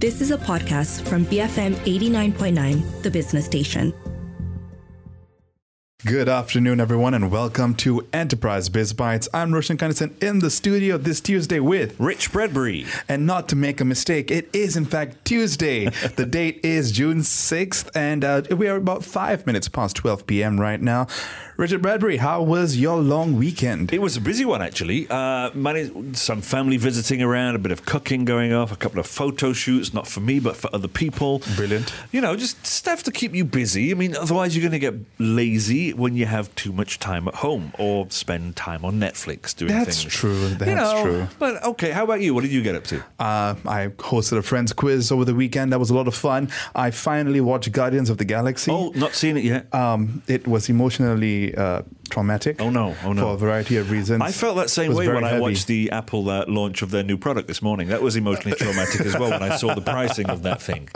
This is a podcast from BFM 89.9, the business station. Good afternoon, everyone, and welcome to Enterprise Biz Bites. I'm Roshan Kanesan in the studio this Tuesday with Rich Bradbury. And not to make a mistake, it is in fact Tuesday. the date is June 6th, and uh, we are about five minutes past 12 p.m. right now. Richard Bradbury, how was your long weekend? It was a busy one, actually. Uh, managed some family visiting around, a bit of cooking going off, a couple of photo shoots, not for me, but for other people. Brilliant. You know, just stuff to keep you busy. I mean, otherwise, you're going to get lazy when you have too much time at home or spend time on Netflix doing things. That's things. true. That's you know, true. But okay, how about you? What did you get up to? Uh, I hosted a friend's quiz over the weekend. That was a lot of fun. I finally watched Guardians of the Galaxy. Oh, not seen it yet. Um, it was emotionally uh, traumatic. Oh, no. Oh, no. For a variety of reasons. I felt that same way when I watched the Apple uh, launch of their new product this morning. That was emotionally traumatic as well when I saw the pricing of that thing.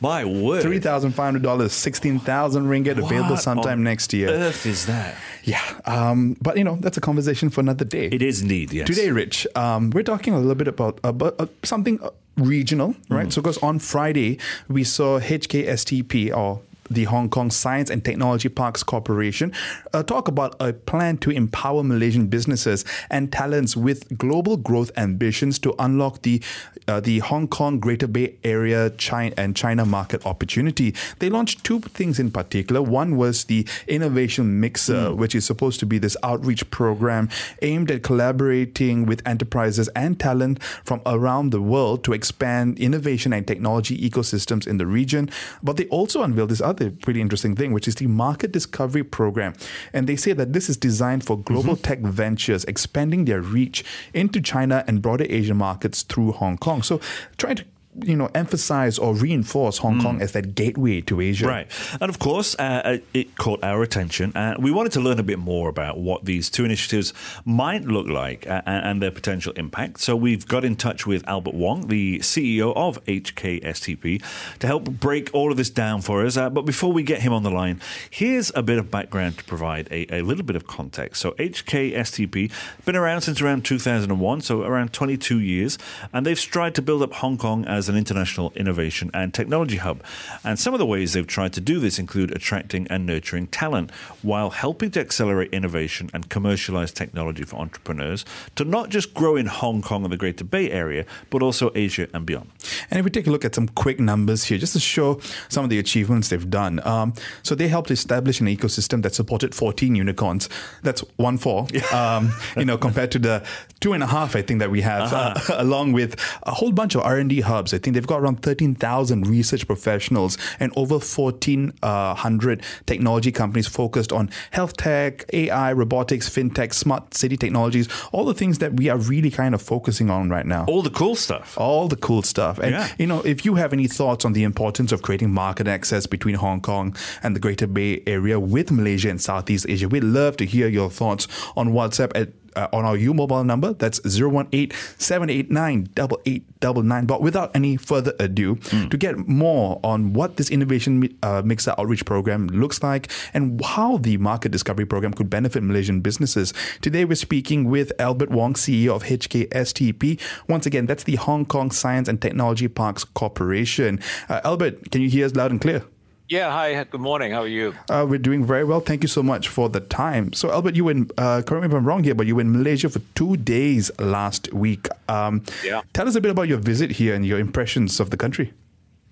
My word. Three thousand five hundred dollars, sixteen thousand ringgit, available sometime next year. earth is that? yeah, um, but you know that's a conversation for another day. It is indeed, yes. Today, Rich, um, we're talking a little bit about about uh, something uh, regional, right? So, because on Friday we saw HKSTP or the Hong Kong Science and Technology Parks Corporation uh, talk about a plan to empower Malaysian businesses and talents with global growth ambitions to unlock the uh, the Hong Kong Greater Bay Area China and China market opportunity. They launched two things in particular. One was the Innovation Mixer, which is supposed to be this outreach program aimed at collaborating with enterprises and talent from around the world to expand innovation and technology ecosystems in the region. But they also unveiled this other pretty interesting thing, which is the Market Discovery Program. And they say that this is designed for global mm-hmm. tech ventures expanding their reach into China and broader Asian markets through Hong Kong. So trying to you know, emphasize or reinforce Hong Kong as that gateway to Asia. Right. And of course, uh, it caught our attention. Uh, we wanted to learn a bit more about what these two initiatives might look like uh, and their potential impact. So we've got in touch with Albert Wong, the CEO of HKSTP, to help break all of this down for us. Uh, but before we get him on the line, here's a bit of background to provide a, a little bit of context. So HKSTP been around since around 2001, so around 22 years, and they've tried to build up Hong Kong as an international innovation and technology hub. And some of the ways they've tried to do this include attracting and nurturing talent while helping to accelerate innovation and commercialize technology for entrepreneurs to not just grow in Hong Kong and the Greater Bay Area, but also Asia and beyond. And if we take a look at some quick numbers here, just to show some of the achievements they've done. Um, so they helped establish an ecosystem that supported 14 unicorns. That's one four, um, you know, compared to the two and a half I think that we have, uh, along with a whole bunch of R&D hubs. I think they've got around 13,000 research professionals and over 1,400 uh, technology companies focused on health tech, AI, robotics, fintech, smart city technologies, all the things that we are really kind of focusing on right now All the cool stuff. all the cool stuff. And Yeah. you know, if you have any thoughts on the importance of creating market access between Hong Kong and the Greater Bay Area with Malaysia and Southeast Asia, we'd love to hear your thoughts on WhatsApp at uh, on our U mobile number. That's 018-789-8899. But without any further ado, to get more on what this innovation uh, mixer outreach program looks like and how the market discovery program could benefit Malaysian businesses. Today we're speaking with Albert Wong, CEO of HKSTP. Once again, that's the Hong Kong Science and Technology Parks Corporation. Uh, Albert, can you hear us loud and clear? Yeah, hi, good morning. How are you? Uh, we're doing very well. Thank you so much for the time. So, Albert, you were in, uh, correct me if I'm wrong here, but you were in Malaysia for two days last week. Um, Yeah. Tell us a bit about your visit here and your impressions of the country.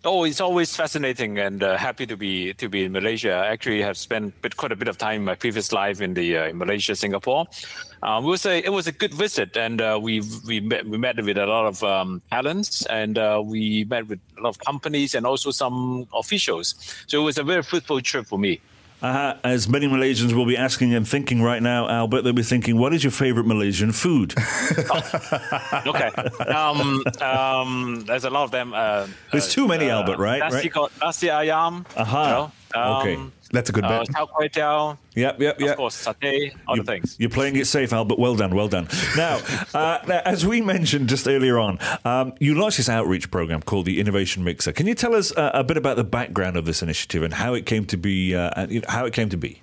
Oh, it's always fascinating and uh, happy to be to be in Malaysia. I actually have spent bit, quite a bit of time in my previous life in the uh, in Malaysia, Singapore. Um, it was a it was a good visit, and uh, we we met we met with a lot of um, talents, and uh, we met with a lot of companies and also some officials. So it was a very fruitful trip for me. Uh, as many Malaysians will be asking and thinking right now, Albert, they'll be thinking, what is your favorite Malaysian food? Okay. um, um, there's a lot of them. Uh, There's too many, uh, Albert, right? Nasi, Right? nasi ayam. Aha. You know, um, Okay. That's a good Uh, bet. Kway teow. Yep, yep, Of yep. course, satay, other things. You're playing it safe, Albert. Well done, well done. Now, uh, now as we mentioned just earlier on, um, you launched this outreach program called the Innovation Mixer. Can you tell us uh, a bit about the background of this initiative and how it came to be? Uh, you how it came to be?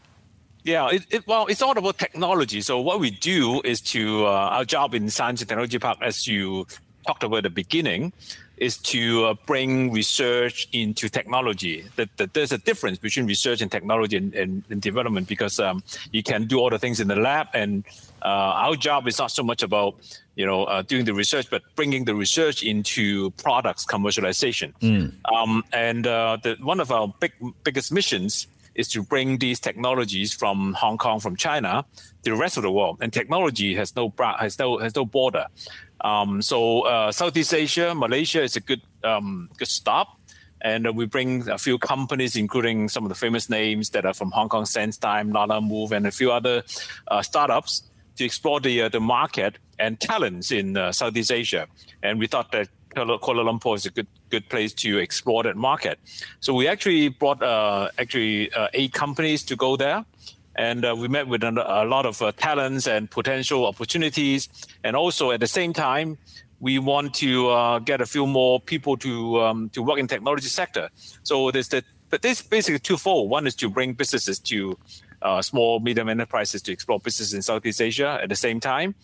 Yeah, it, it, well, it's all about technology. So what we do is to uh, our job in Science and Technology Park, as you talked about at the beginning, is to uh, bring research into technology. That, that, there's a difference between research and technology and, and, and development because um, you can do all the things in the lab, and uh, our job is not so much about you know uh, doing the research, but bringing the research into products commercialization. Mm. Um, and uh, the, one of our big biggest missions is to bring these technologies from Hong Kong, from China, to the rest of the world. And technology has no has no has no border. Um, so uh, Southeast Asia, Malaysia is a good um, good stop. And uh, we bring a few companies, including some of the famous names that are from Hong Kong, SenseTime, Lalamove, and a few other uh, startups to explore the uh, the market and talents in uh, Southeast Asia. And we thought that Kuala Lumpur is a good good place to explore that market. So we actually brought uh, actually eight companies to go there, and uh, we met with a, a lot of uh, talents and potential opportunities. And also at the same time, we want to uh, get a few more people to um, to work in technology sector. So there's the but this basically twofold. One is to bring businesses to uh, small medium enterprises to explore business in Southeast Asia. At the same time,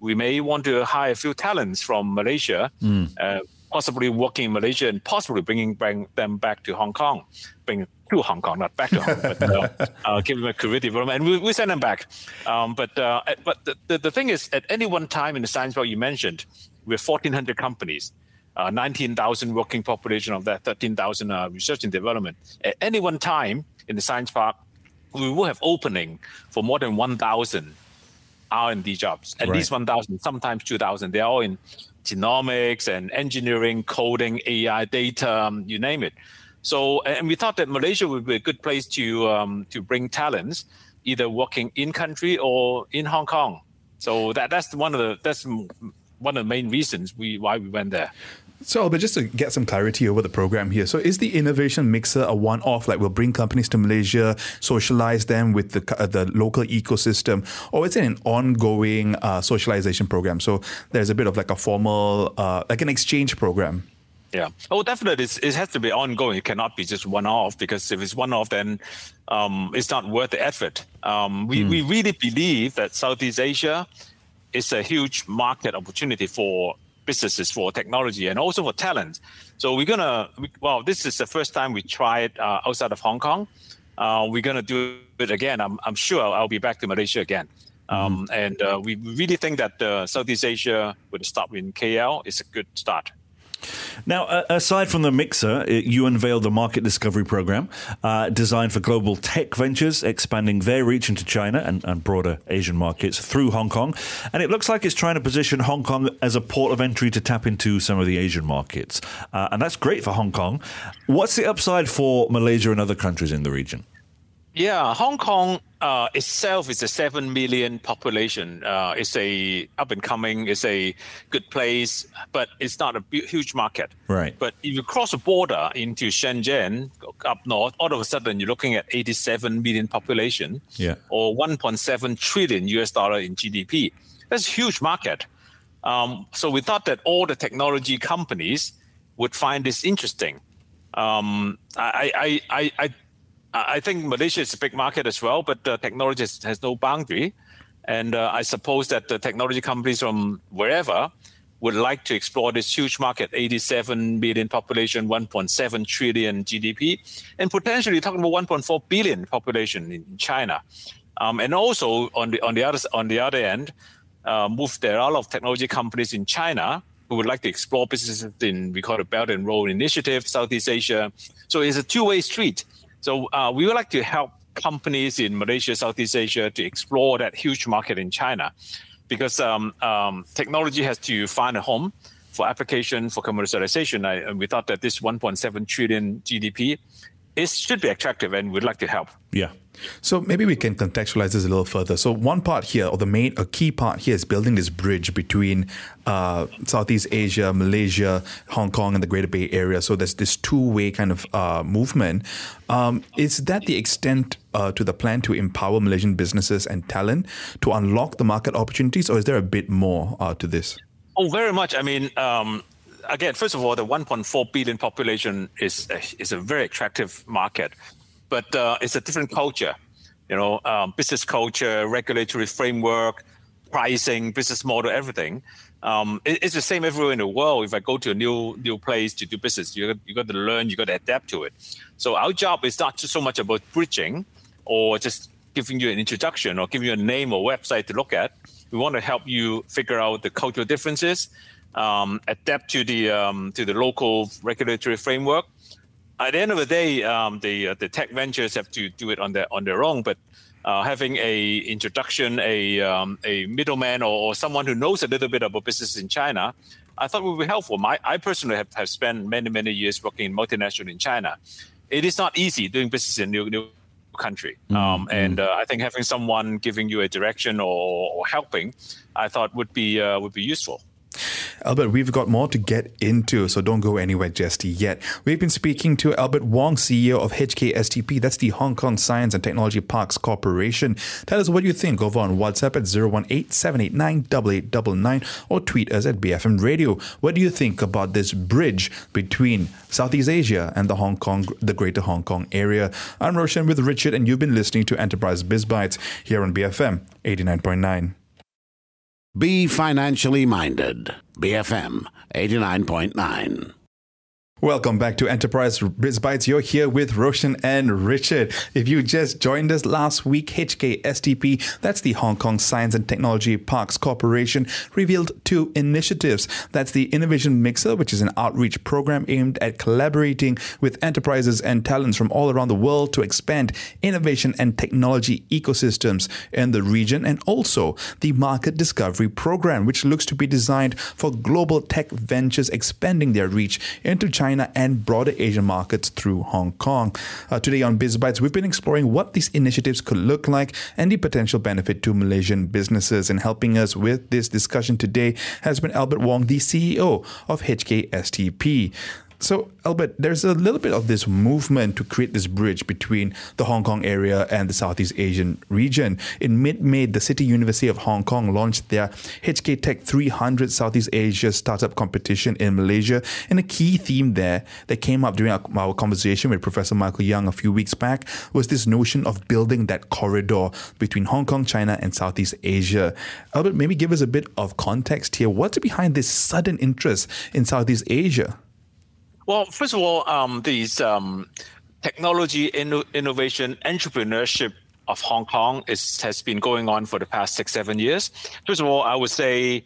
we may want to hire a few talents from Malaysia, mm. uh, possibly working in Malaysia and possibly bringing bring them back to Hong Kong, bring to Hong Kong, not back to Hong Kong, but uh, uh, give them a career development, and we, we send them back. Um, but uh, but the, the, the, thing is, at any one time in the science park you mentioned, we have 1,400 companies. Uh, 19,000 working population of that, 13,000 uh, research and development. At any one time in the science park, we will have opening for more than 1,000 R&D jobs, at right. least 1,000, sometimes 2,000. They're all in genomics and engineering, coding, AI, data, um, you name it. So, and we thought that Malaysia would be a good place to um, to bring talents, either working in country or in Hong Kong. So that that's one of the that's one of the main reasons we why we went there. So, but just to get some clarity over the program here, so is the innovation mixer a one-off? Like, we'll bring companies to Malaysia, socialize them with the uh, the local ecosystem, or is it an ongoing uh, socialization program? So, there's a bit of like a formal, uh, like an exchange program. Yeah. Oh, definitely. It's, it has to be ongoing. It cannot be just one-off because if it's one-off, then um, it's not worth the effort. Um, we mm. we really believe that Southeast Asia is a huge market opportunity for businesses for technology and also for talent. So we're gonna well, this is the first time we tried uh, outside of Hong Kong. Uh, we're gonna do it again. I'm, I'm sure I'll be back to Malaysia again. Um, mm-hmm. And uh, we really think that uh, Southeast Asia with a start in KL is a good start. Now, aside from the mixer, you unveiled the market discovery program uh, designed for global tech ventures, expanding their reach into China and, and, broader Asian markets through Hong Kong. And it looks like it's trying to position Hong Kong as a port of entry to tap into some of the Asian markets. Uh, and that's great for Hong Kong. What's the upside for Malaysia and other countries in the region? Yeah, Hong Kong uh, itself is a seven million population. Uh, it's a up and coming. It's a good place, but it's not a huge market. Right. But if you cross the border into Shenzhen up north, all of a sudden you're looking at 87 million population. Yeah. Or 1.7 trillion US dollar in GDP. That's a huge market. Um, so we thought that all the technology companies would find this interesting. Um, I, I, I, I I think Malaysia is a big market as well, but uh, technology has, no boundary. And uh, I suppose that the technology companies from wherever would like to explore this huge market 87 billion population, 1.7 trillion GDP, and potentially talking about 1.4 billion population in China. Um, and also on the on the other on the other end, uh, move there are a lot of technology companies in China who would like to explore businesses in we call it Belt and Road Initiative, Southeast Asia. So it's a two-way street. So uh, we would like to help companies in Malaysia, Southeast Asia to explore that huge market in China because um, um, technology has to find a home for application for commercialization. I, and we thought that this 1.7 trillion GDP it should be attractive and we'd like to help. Yeah. So maybe we can contextualize this a little further. So one part here, or the main, a key part here, is building this bridge between uh, Southeast Asia, Malaysia, Hong Kong, and the Greater Bay Area. So there's this two-way kind of uh, movement. Um, is that the extent uh, to the plan to empower Malaysian businesses and talent to unlock the market opportunities, or is there a bit more uh, to this? Oh, very much. I mean, um, again, first of all, the 1.4 billion population is is a very attractive market, but uh, it's a different culture. You know, um, business culture, regulatory framework, pricing, business model, everything. Um, it, it's the same everywhere in the world. If I go to a new new place to do business, you you got to learn, you got to adapt to it. So our job is not just so much about bridging or just giving you an introduction or giving you a name or website to look at. We want to help you figure out the cultural differences, um, adapt to the um, to the local regulatory framework. At the end of the day, um, the uh, the tech ventures have to do it on their on their own, but uh, having a introduction, a um, a middleman or, or, someone who knows a little bit about business in China, I thought would be helpful. My, I personally have, have spent many many years working in multinational in China. It is not easy doing business in new new country, mm-hmm. um, and uh, I think having someone giving you a direction or, or helping, I thought would be uh, would be useful. Albert, we've got more to get into, so don't go anywhere just yet. We've been speaking to Albert Wong, CEO of HKSTP, that's the Hong Kong Science and Technology Parks Corporation. Tell us what you think over on WhatsApp at 018 789 or tweet us at BFM Radio. What do you think about this bridge between Southeast Asia and the Hong Kong, the greater Hong Kong area? I'm Roshan with Richard, and you've been listening to Enterprise Biz Bites here on BFM 89.9. Be financially minded. BFM 89.9. Welcome back to Enterprise Biz Bites. You're here with Roshan and Richard. If you just joined us last week, HKSTP, that's the Hong Kong Science and Technology Parks Corporation, revealed two initiatives. That's the Innovation Mixer, which is an outreach program aimed at collaborating with enterprises and talents from all around the world to expand innovation and technology ecosystems in the region, and also the Market Discovery Program, which looks to be designed for global tech ventures expanding their reach into China China and broader Asian markets through Hong Kong. Uh, today on Biz Bites, we've been exploring what these initiatives could look like and the potential benefit to Malaysian businesses. And helping us with this discussion today has been Albert Wong, the CEO of HKSTP. So, Albert, there's a little bit of this movement to create this bridge between the Hong Kong area and the Southeast Asian region. In mid May, the City University of Hong Kong launched their HK Tech 300 Southeast Asia Startup Competition in Malaysia. And a key theme there that came up during our, our conversation with Professor Michael Yang a few weeks back was this notion of building that corridor between Hong Kong, China, and Southeast Asia. Albert, maybe give us a bit of context here. What's behind this sudden interest in Southeast Asia? Well, first of all, um, these um, technology inno- innovation entrepreneurship of Hong Kong is, has been going on for the past six seven years. First of all, I would say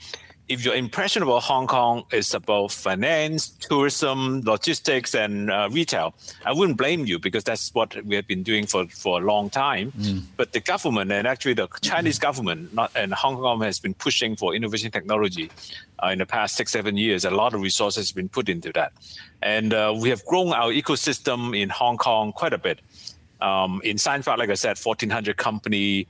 if your impression about Hong Kong is about finance, tourism, logistics, and uh, retail, I wouldn't blame you because that's what we have been doing for, for a long time. Mm. But the government and actually the Chinese government not, and Hong Kong has been pushing for innovation technology uh, in the past six, seven years. A lot of resources have been put into that. And uh, we have grown our ecosystem in Hong Kong quite a bit. Um, in Park, like I said, 1,400 company,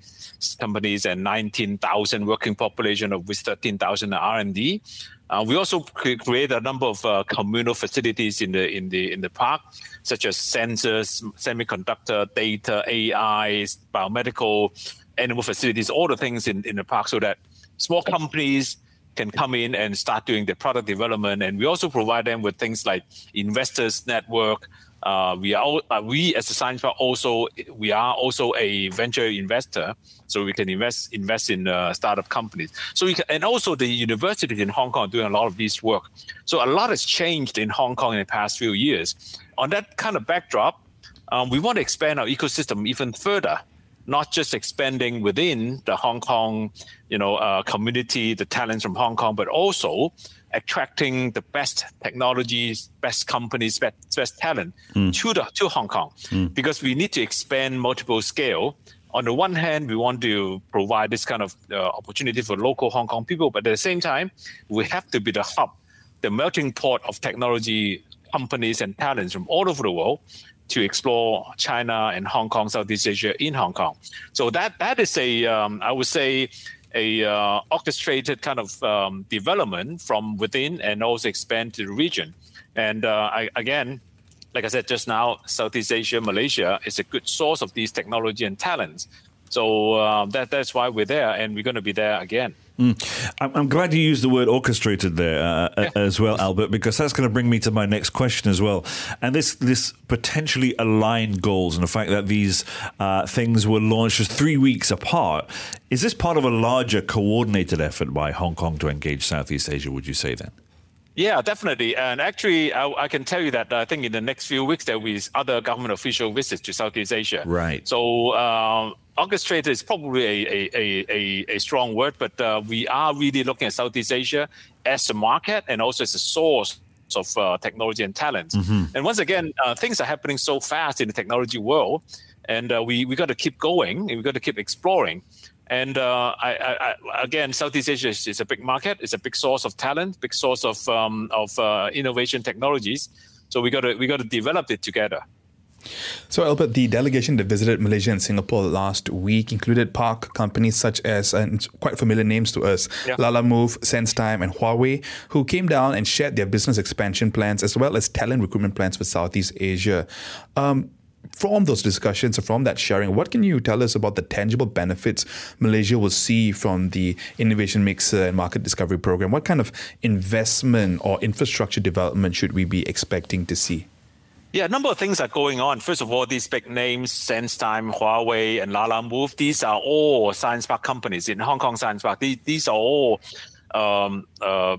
companies and 19,000 working population, of which 13,000 are R&D. Uh, we also create a number of uh, communal facilities in the in the in the park, such as sensors, semiconductor, data, AI, biomedical, animal facilities, all the things in, in the park, so that small companies can come in and start doing the product development. And we also provide them with things like investors network, uh, we are uh, we as a science park also we are also a venture investor, so we can invest invest in uh, startup companies. So we can, and also the universities in Hong Kong are doing a lot of this work. So a lot has changed in Hong Kong in the past few years. On that kind of backdrop, um, we want to expand our ecosystem even further not just expanding within the Hong Kong, you know, uh, community, the talents from Hong Kong, but also attracting the best technologies, best companies, best, best talent mm. to the to Hong Kong, mm. because we need to expand multiple scale. On the one hand, we want to provide this kind of uh, opportunity for local Hong Kong people, but at the same time, we have to be the hub, the melting pot of technology companies and talents from all over the world to explore China and Hong Kong, Southeast Asia in Hong Kong. So that that is a um, I would say a uh, orchestrated kind of um, development from within and also expand to the region. And uh, I, again, like I said just now, Southeast Asia, Malaysia is a good source of these technology and talents. So uh, that that's why we're there, and we're going to be there again. I'm, I'm glad you used the word orchestrated there uh, uh as well, Albert, because that's going to bring me to my next question as well. And this this potentially aligned goals and the fact that these uh, things were launched just three weeks apart. Is this part of a larger coordinated effort by Hong Kong to engage Southeast Asia? Would you say then? Yeah, definitely. And actually, I, I, can tell you that I think in the next few weeks there will be other government official visits to Southeast Asia. Right. So um, orchestrated is probably a, a, a, a strong word, but uh, we are really looking at Southeast Asia as a market and also as a source of uh, technology and talent. Mm-hmm. And once again, uh, things are happening so fast in the technology world, and uh, we we got to keep going. We got to keep exploring. And uh, I, I, again, Southeast Asia is, is, a big market. It's a big source of talent, big source of um, of uh, innovation technologies. So we got to we got to develop it together. So, Albert, the delegation that visited Malaysia and Singapore last week included park companies such as, and quite familiar names to us, yeah. Lalamove, SenseTime, and Huawei, who came down and shared their business expansion plans as well as talent recruitment plans for Southeast Asia. Um, from those discussions or from that sharing, what can you tell us about the tangible benefits Malaysia will see from the Innovation Mixer and Market Discovery Program? What kind of investment or infrastructure development should we be expecting to see? Yeah, a number of things are going on. First of all, these big names, SenseTime, Huawei, and Lalamove, these are all science park companies in Hong Kong Science Park. These, these are all, um, uh,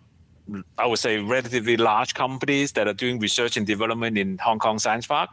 I would say, relatively large companies that are doing research and development in Hong Kong Science Park.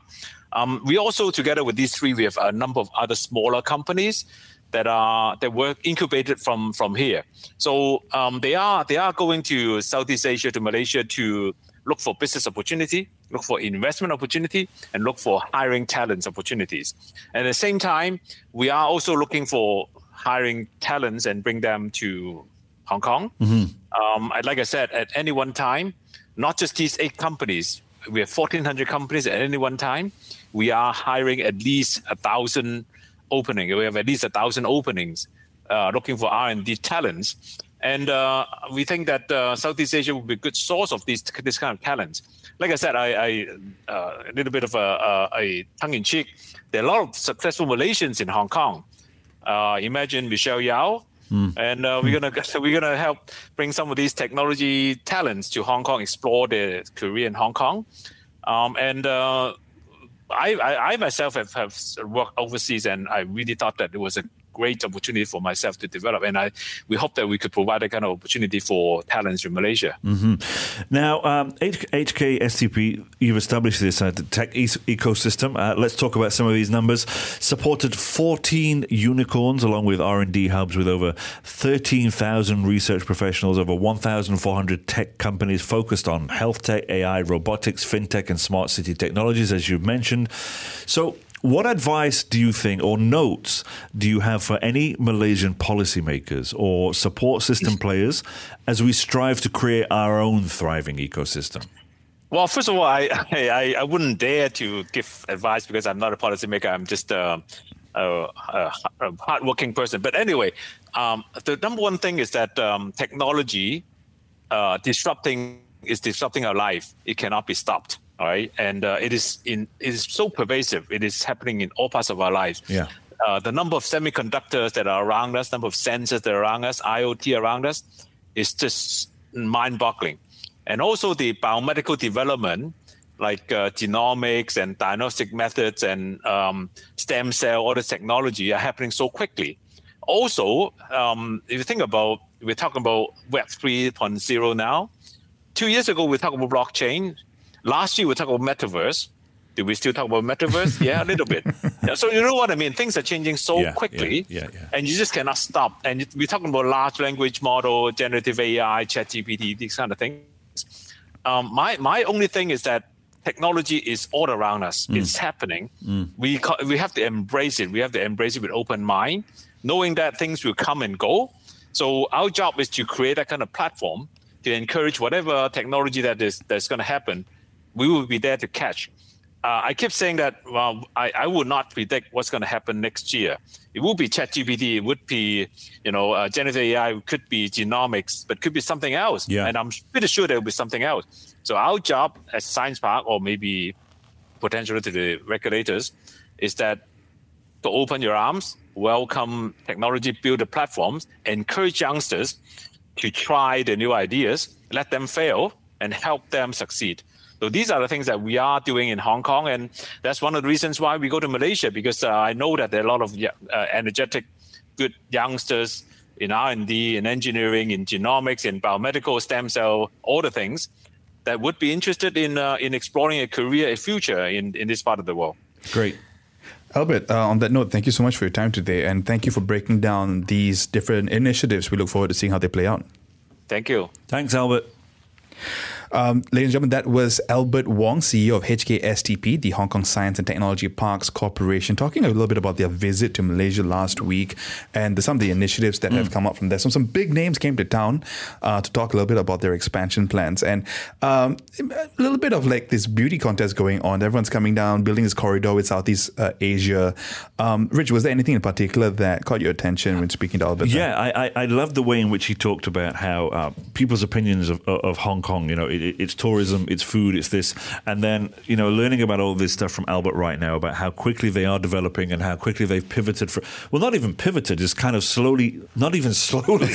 Um, we also, together with these three, we have a number of other smaller companies that are that were incubated from from here. So um, they are they are going to Southeast Asia to Malaysia to look for business opportunity, look for investment opportunity, and look for hiring talents opportunities. And at the same time, we are also looking for hiring talents and bring them to Hong Kong. Mm-hmm. Um, like I said, at any one time, not just these eight companies, we have 1,400 companies at any one time. We are hiring at least a thousand openings. We have at least a thousand openings uh, looking for R&D talents. And uh, we think that uh, Southeast Asia will be a good source of these this kind of talents. Like I said, I, I uh, a little bit of a, a, a, tongue in cheek. There are a lot of successful Malaysians in Hong Kong. Uh, imagine Michelle Yeoh, mm. and uh, we're gonna we're gonna help bring some of these technology talents to Hong Kong, explore their career in Hong Kong, um, and. I, I, I, myself have, have worked overseas, and I really thought that it was a great opportunity for myself to develop. And I we hope that we could provide that kind of opportunity for talents in Malaysia. Mm-hmm. Now, um, HK STP, you've established this uh, tech e- ecosystem. Uh, let's talk about some of these numbers. Supported 14 unicorns along with R&D hubs with over 13,000 research professionals, over 1,400 tech companies focused on health tech, AI, robotics, fintech, and smart city technologies, as you mentioned. So what advice do you think, or notes do you have for any Malaysian policymakers or support system players as we strive to create our own thriving ecosystem? Well, first of all, I, I, I wouldn't dare to give advice because I'm not a policymaker. I'm just a, a, a, a hardworking person. But anyway, um, the number one thing is that um, technology uh, disrupting is disrupting our life. It cannot be stopped all right? And uh, it is in it is so pervasive. It is happening in all parts of our lives. Yeah. Uh, the number of semiconductors that are around us number of sensors that are around us iot around us is just mind-boggling. And also the biomedical development like uh, genomics and diagnostic methods and um, stem cell all the technology are happening so quickly. Also um, if you think about we're talking about web 3.0 now. Two years ago we talked about blockchain Last year we talked about metaverse. Do we still talk about metaverse? yeah, a little bit. Yeah, so you know what I mean? Things are changing so yeah, quickly, yeah, yeah, and you just cannot stop. And we're talking about large language model, generative AI, ChatGPT, these kind of things. Um, my my only thing is that technology is all around us. Mm. It's happening. Mm. We we have to embrace it. We have to embrace it with open mind, knowing that things will come and go. So our job is to create that kind of platform to encourage whatever technology that is that's going to happen we will be there to catch. Uh, I keep saying that well, I, I would not predict what's going to happen next year. It will be ChatGPT. It would be, you know, uh, generative AI. It could be genomics, but could be something else. Yeah. And I'm pretty sure there will be something else. So our job as Science Park, or maybe potentially to the regulators, is that to open your arms, welcome technology builder platforms, encourage youngsters to try the new ideas, let them fail, and help them succeed. So these are the things that we are doing in Hong Kong, and that's one of the reasons why we go to Malaysia because uh, I know that there are a lot of uh, energetic, good youngsters in R&D, in engineering, in genomics, in biomedical stem cell, all the things that would be interested in uh, in exploring a career, a future in in this part of the world. Great. Albert, uh, on that note, thank you so much for your time today, and thank you for breaking down these different initiatives. We look forward to seeing how they play out. Thank you. Thanks, Albert. Um, ladies and gentlemen, that was Albert Wong, CEO of HKSTP, the Hong Kong Science and Technology Parks Corporation, talking a little bit about their visit to Malaysia last week and the, some of the initiatives that mm. have come up from there. So some big names came to town uh, to talk a little bit about their expansion plans and um, a little bit of like this beauty contest going on. Everyone's coming down, building this corridor with Southeast uh, Asia. Um, Rich, was there anything in particular that caught your attention when speaking to Albert? Yeah, I, I, I love the way in which he talked about how uh, people's opinions of, of Hong Kong, you know, it, it's tourism, it's food, it's this, and then you know learning about all this stuff from Albert right now about how quickly they are developing and how quickly they've pivoted for well, not even pivoted, just kind of slowly, not even slowly.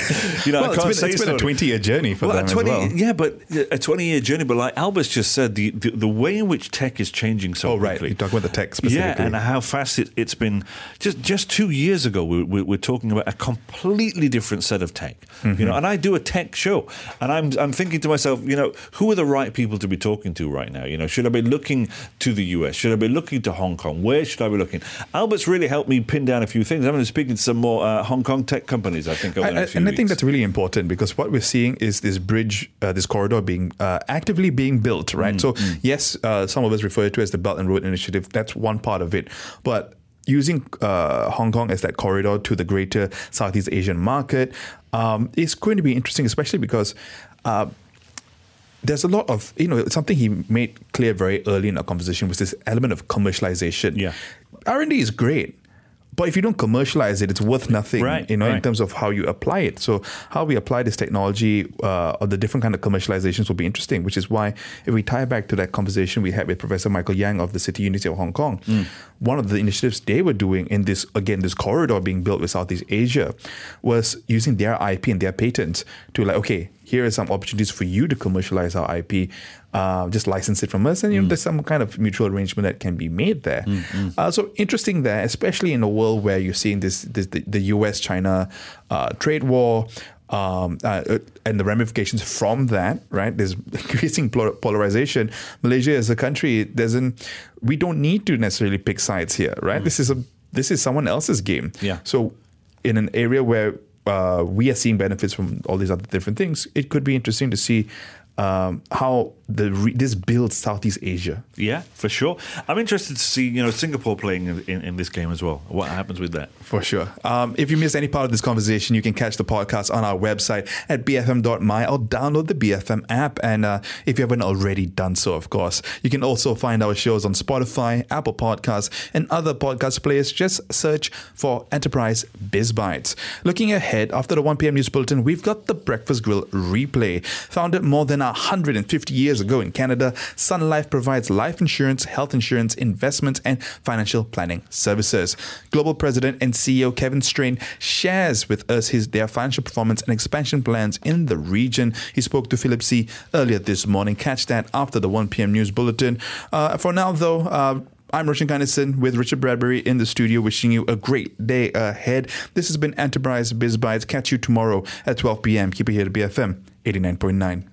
You know, well, I can't it's been, say it's been a twenty-year journey for well, them 20, as well. Yeah, but a twenty-year journey. But like Albert's just said, the, the, the way in which tech is changing so oh, right. quickly. You talk about the tech specifically, yeah, and how fast it, has been. Just just two years ago, we, we, we're talking about a completely different set of tech. Mm-hmm. You know, and I do a tech show, and I'm I'm thinking to myself, you know, who are the right people to be talking to right now? You know, should I be looking to the US? Should I be looking to Hong Kong? Where should I be looking? Albert's really helped me pin down a few things. I'm going to speak to some more uh, Hong Kong tech companies. I think, over the next I, and I think that's really important because what we're seeing is this bridge, uh, this corridor being uh, actively being built, right? Mm, so mm. yes, uh, some of us refer to it as the Belt and Road Initiative. That's one part of it, but using uh, Hong Kong as that corridor to the greater Southeast Asian market um, is going to be interesting, especially because. Uh, there's a lot of you know something he made clear very early in our conversation was this element of commercialization. Yeah, R and D is great, but if you don't commercialize it, it's worth nothing, right, you know, right. in terms of how you apply it. So how we apply this technology uh, or the different kind of commercializations will be interesting, which is why if we tie back to that conversation we had with Professor Michael Yang of the City University of Hong Kong, mm. one of the initiatives they were doing in this, again, this corridor being built with Southeast Asia was using their IP and their patents to like, okay, here are some opportunities for you to commercialize our IP. Uh, just license it from us, and you know, mm. there's some kind of mutual arrangement that can be made there. Mm, mm. Uh, so interesting there, especially in a world where you're seeing this, this the, the U.S.-China uh, trade war. Um, uh, and the ramifications from that, right? There's increasing polarization. Malaysia as a country doesn't. We don't need to necessarily pick sides here, right? Mm. This is a this is someone else's game. Yeah. So, in an area where uh, we are seeing benefits from all these other different things, it could be interesting to see um, how the re- this builds Southeast Asia. Yeah, for sure. I'm interested to see you know Singapore playing in, in this game as well. What happens with that? For sure. Um, if you missed any part of this conversation, you can catch the podcast on our website at bfm.my or download the BFM app. And uh, if you haven't already done so, of course, you can also find our shows on Spotify, Apple Podcasts, and other podcast players. Just search for Enterprise Biz Bites. Looking ahead, after the 1 p.m. news bulletin, we've got the Breakfast Grill replay. Founded more than 150 years ago in Canada, Sun Life provides life insurance, health insurance, investments, and financial planning services. Global President and CEO Kevin Strain shares with us his their financial performance and expansion plans in the region. He spoke to Philip See earlier this morning. Catch that after the 1 p.m. news bulletin. Uh, for now, though, uh, I'm Roshan Kanesan with Richard Bradbury in the studio, wishing you a great day ahead. This has been Enterprise Biz Bites. Catch you tomorrow at 12 p.m. Keep it here to BFM 89.9.